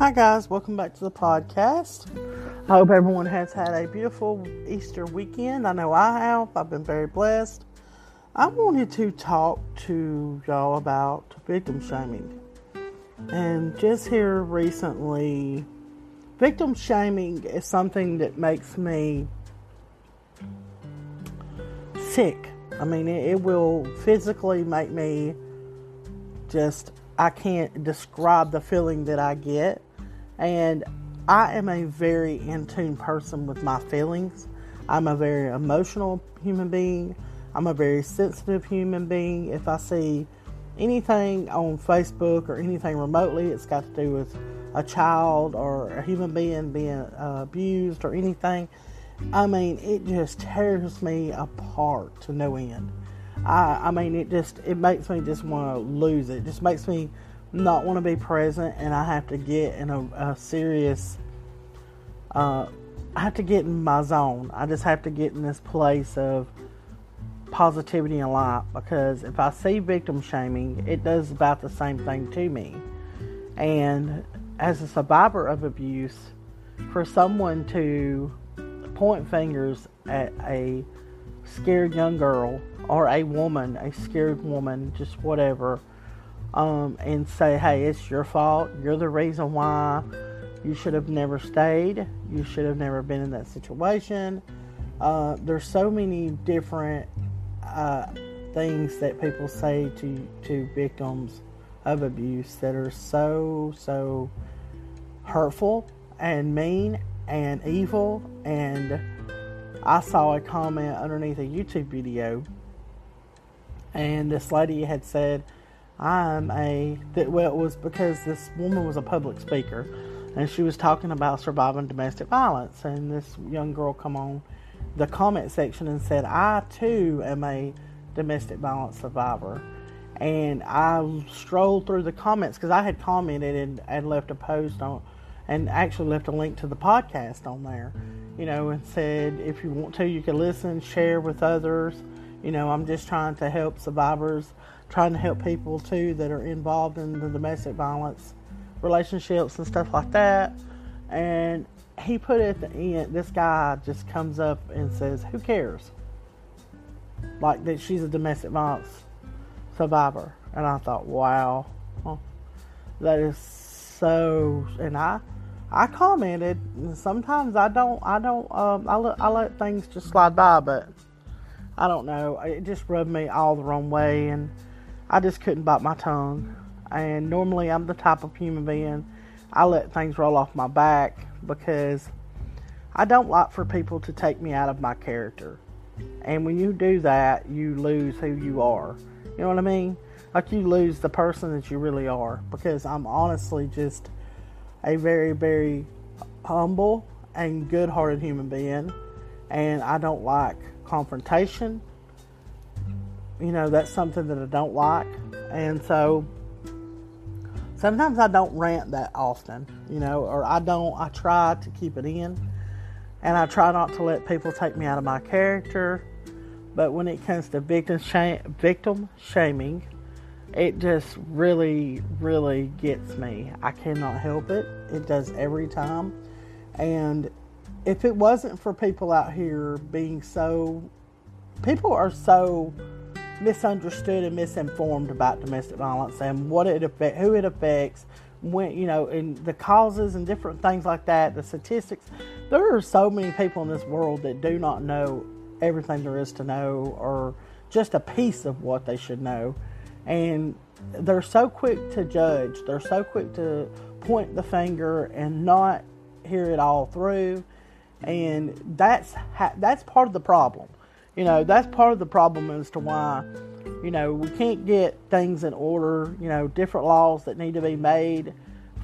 Hi, guys. Welcome back to the podcast. I hope everyone has had a beautiful Easter weekend. I know I have. I've been very blessed. I wanted to talk to y'all about victim shaming. And just here recently, victim shaming is something that makes me sick. I mean, it, it will physically make me just, I can't describe the feeling that I get and I am a very in tune person with my feelings. I'm a very emotional human being. I'm a very sensitive human being. If I see anything on Facebook or anything remotely, it's got to do with a child or a human being being uh, abused or anything. I mean, it just tears me apart to no end. I, I mean, it just it makes me just want to lose it. it. Just makes me not want to be present and I have to get in a, a serious uh, I have to get in my zone. I just have to get in this place of positivity and light because if I see victim shaming, it does about the same thing to me. And as a survivor of abuse, for someone to point fingers at a scared young girl or a woman, a scared woman, just whatever, um, and say, hey, it's your fault. You're the reason why you should have never stayed. You should have never been in that situation. Uh, there's so many different uh, things that people say to, to victims of abuse that are so, so hurtful and mean and evil. And I saw a comment underneath a YouTube video, and this lady had said, I'm a that well it was because this woman was a public speaker and she was talking about surviving domestic violence and this young girl come on the comment section and said I too am a domestic violence survivor. And I strolled through the comments because I had commented and, and left a post on and actually left a link to the podcast on there you know and said if you want to you can listen share with others. You know I'm just trying to help survivors trying to help people too that are involved in the domestic violence relationships and stuff like that. And he put it at the end, this guy just comes up and says, Who cares? Like that she's a domestic violence survivor. And I thought, wow, that is so. And I, I commented. Sometimes I don't, I don't, um, I let, I let things just slide by, but I don't know. It just rubbed me all the wrong way, and I just couldn't bite my tongue. And normally I'm the type of human being I let things roll off my back because I don't like for people to take me out of my character. And when you do that, you lose who you are. You know what I mean? Like you lose the person that you really are because I'm honestly just a very, very humble and good hearted human being. And I don't like confrontation you know, that's something that I don't like. And so sometimes I don't rant that often, you know, or I don't, I try to keep it in. And I try not to let people take me out of my character. But when it comes to victim, shame, victim shaming, it just really, really gets me. I cannot help it. It does every time. And if it wasn't for people out here being so, people are so misunderstood and misinformed about domestic violence and what it affect, who it affects, when you know, and the causes and different things like that. The statistics. There are so many people in this world that do not know everything there is to know, or just a piece of what they should know, and they're so quick to judge. They're so quick to point the finger and not hear it all through, and that's ha- that's part of the problem. You know, that's part of the problem as to why, you know, we can't get things in order. You know, different laws that need to be made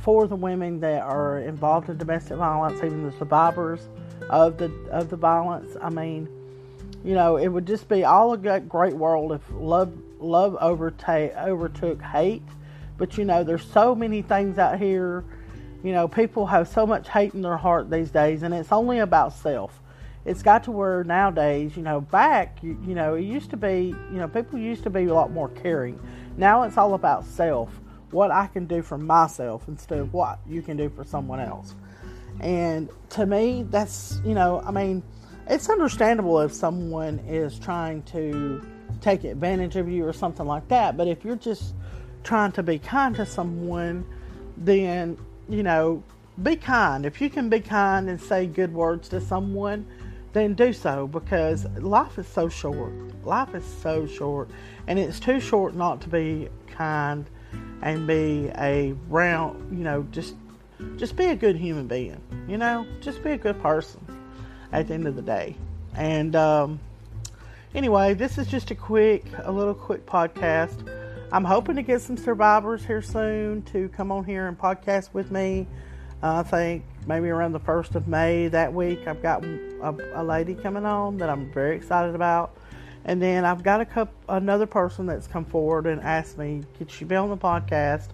for the women that are involved in domestic violence, even the survivors of the of the violence. I mean, you know, it would just be all a great world if love love overtake overtook hate. But you know, there's so many things out here. You know, people have so much hate in their heart these days, and it's only about self. It's got to where nowadays, you know, back, you, you know, it used to be, you know, people used to be a lot more caring. Now it's all about self, what I can do for myself instead of what you can do for someone else. And to me, that's, you know, I mean, it's understandable if someone is trying to take advantage of you or something like that. But if you're just trying to be kind to someone, then, you know, be kind. If you can be kind and say good words to someone, then do so because life is so short. Life is so short, and it's too short not to be kind and be a round, you know, just just be a good human being. You know, just be a good person at the end of the day. And um, anyway, this is just a quick, a little quick podcast. I'm hoping to get some survivors here soon to come on here and podcast with me. I think maybe around the 1st of May that week, I've got a, a, lady coming on that I'm very excited about. And then I've got a couple, another person that's come forward and asked me, could she be on the podcast?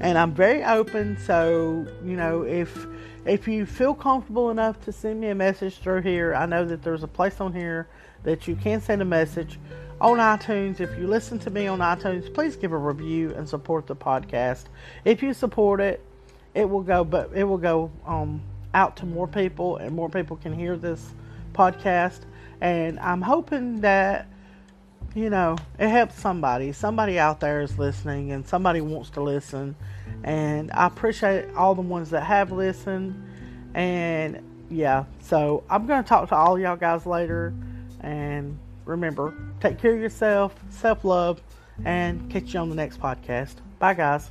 And I'm very open, so you know, if if you feel comfortable enough to send me a message through here, I know that there's a place on here that you can send a message on iTunes. If you listen to me on iTunes, please give a review and support the podcast. If you support it, it will go, but it will go um, out to more people, and more people can hear this podcast. And I'm hoping that you know it helps somebody. Somebody out there is listening, and somebody wants to listen. And I appreciate all the ones that have listened. And yeah, so I'm going to talk to all y'all guys later. And remember, take care of yourself, self love, and catch you on the next podcast. Bye, guys.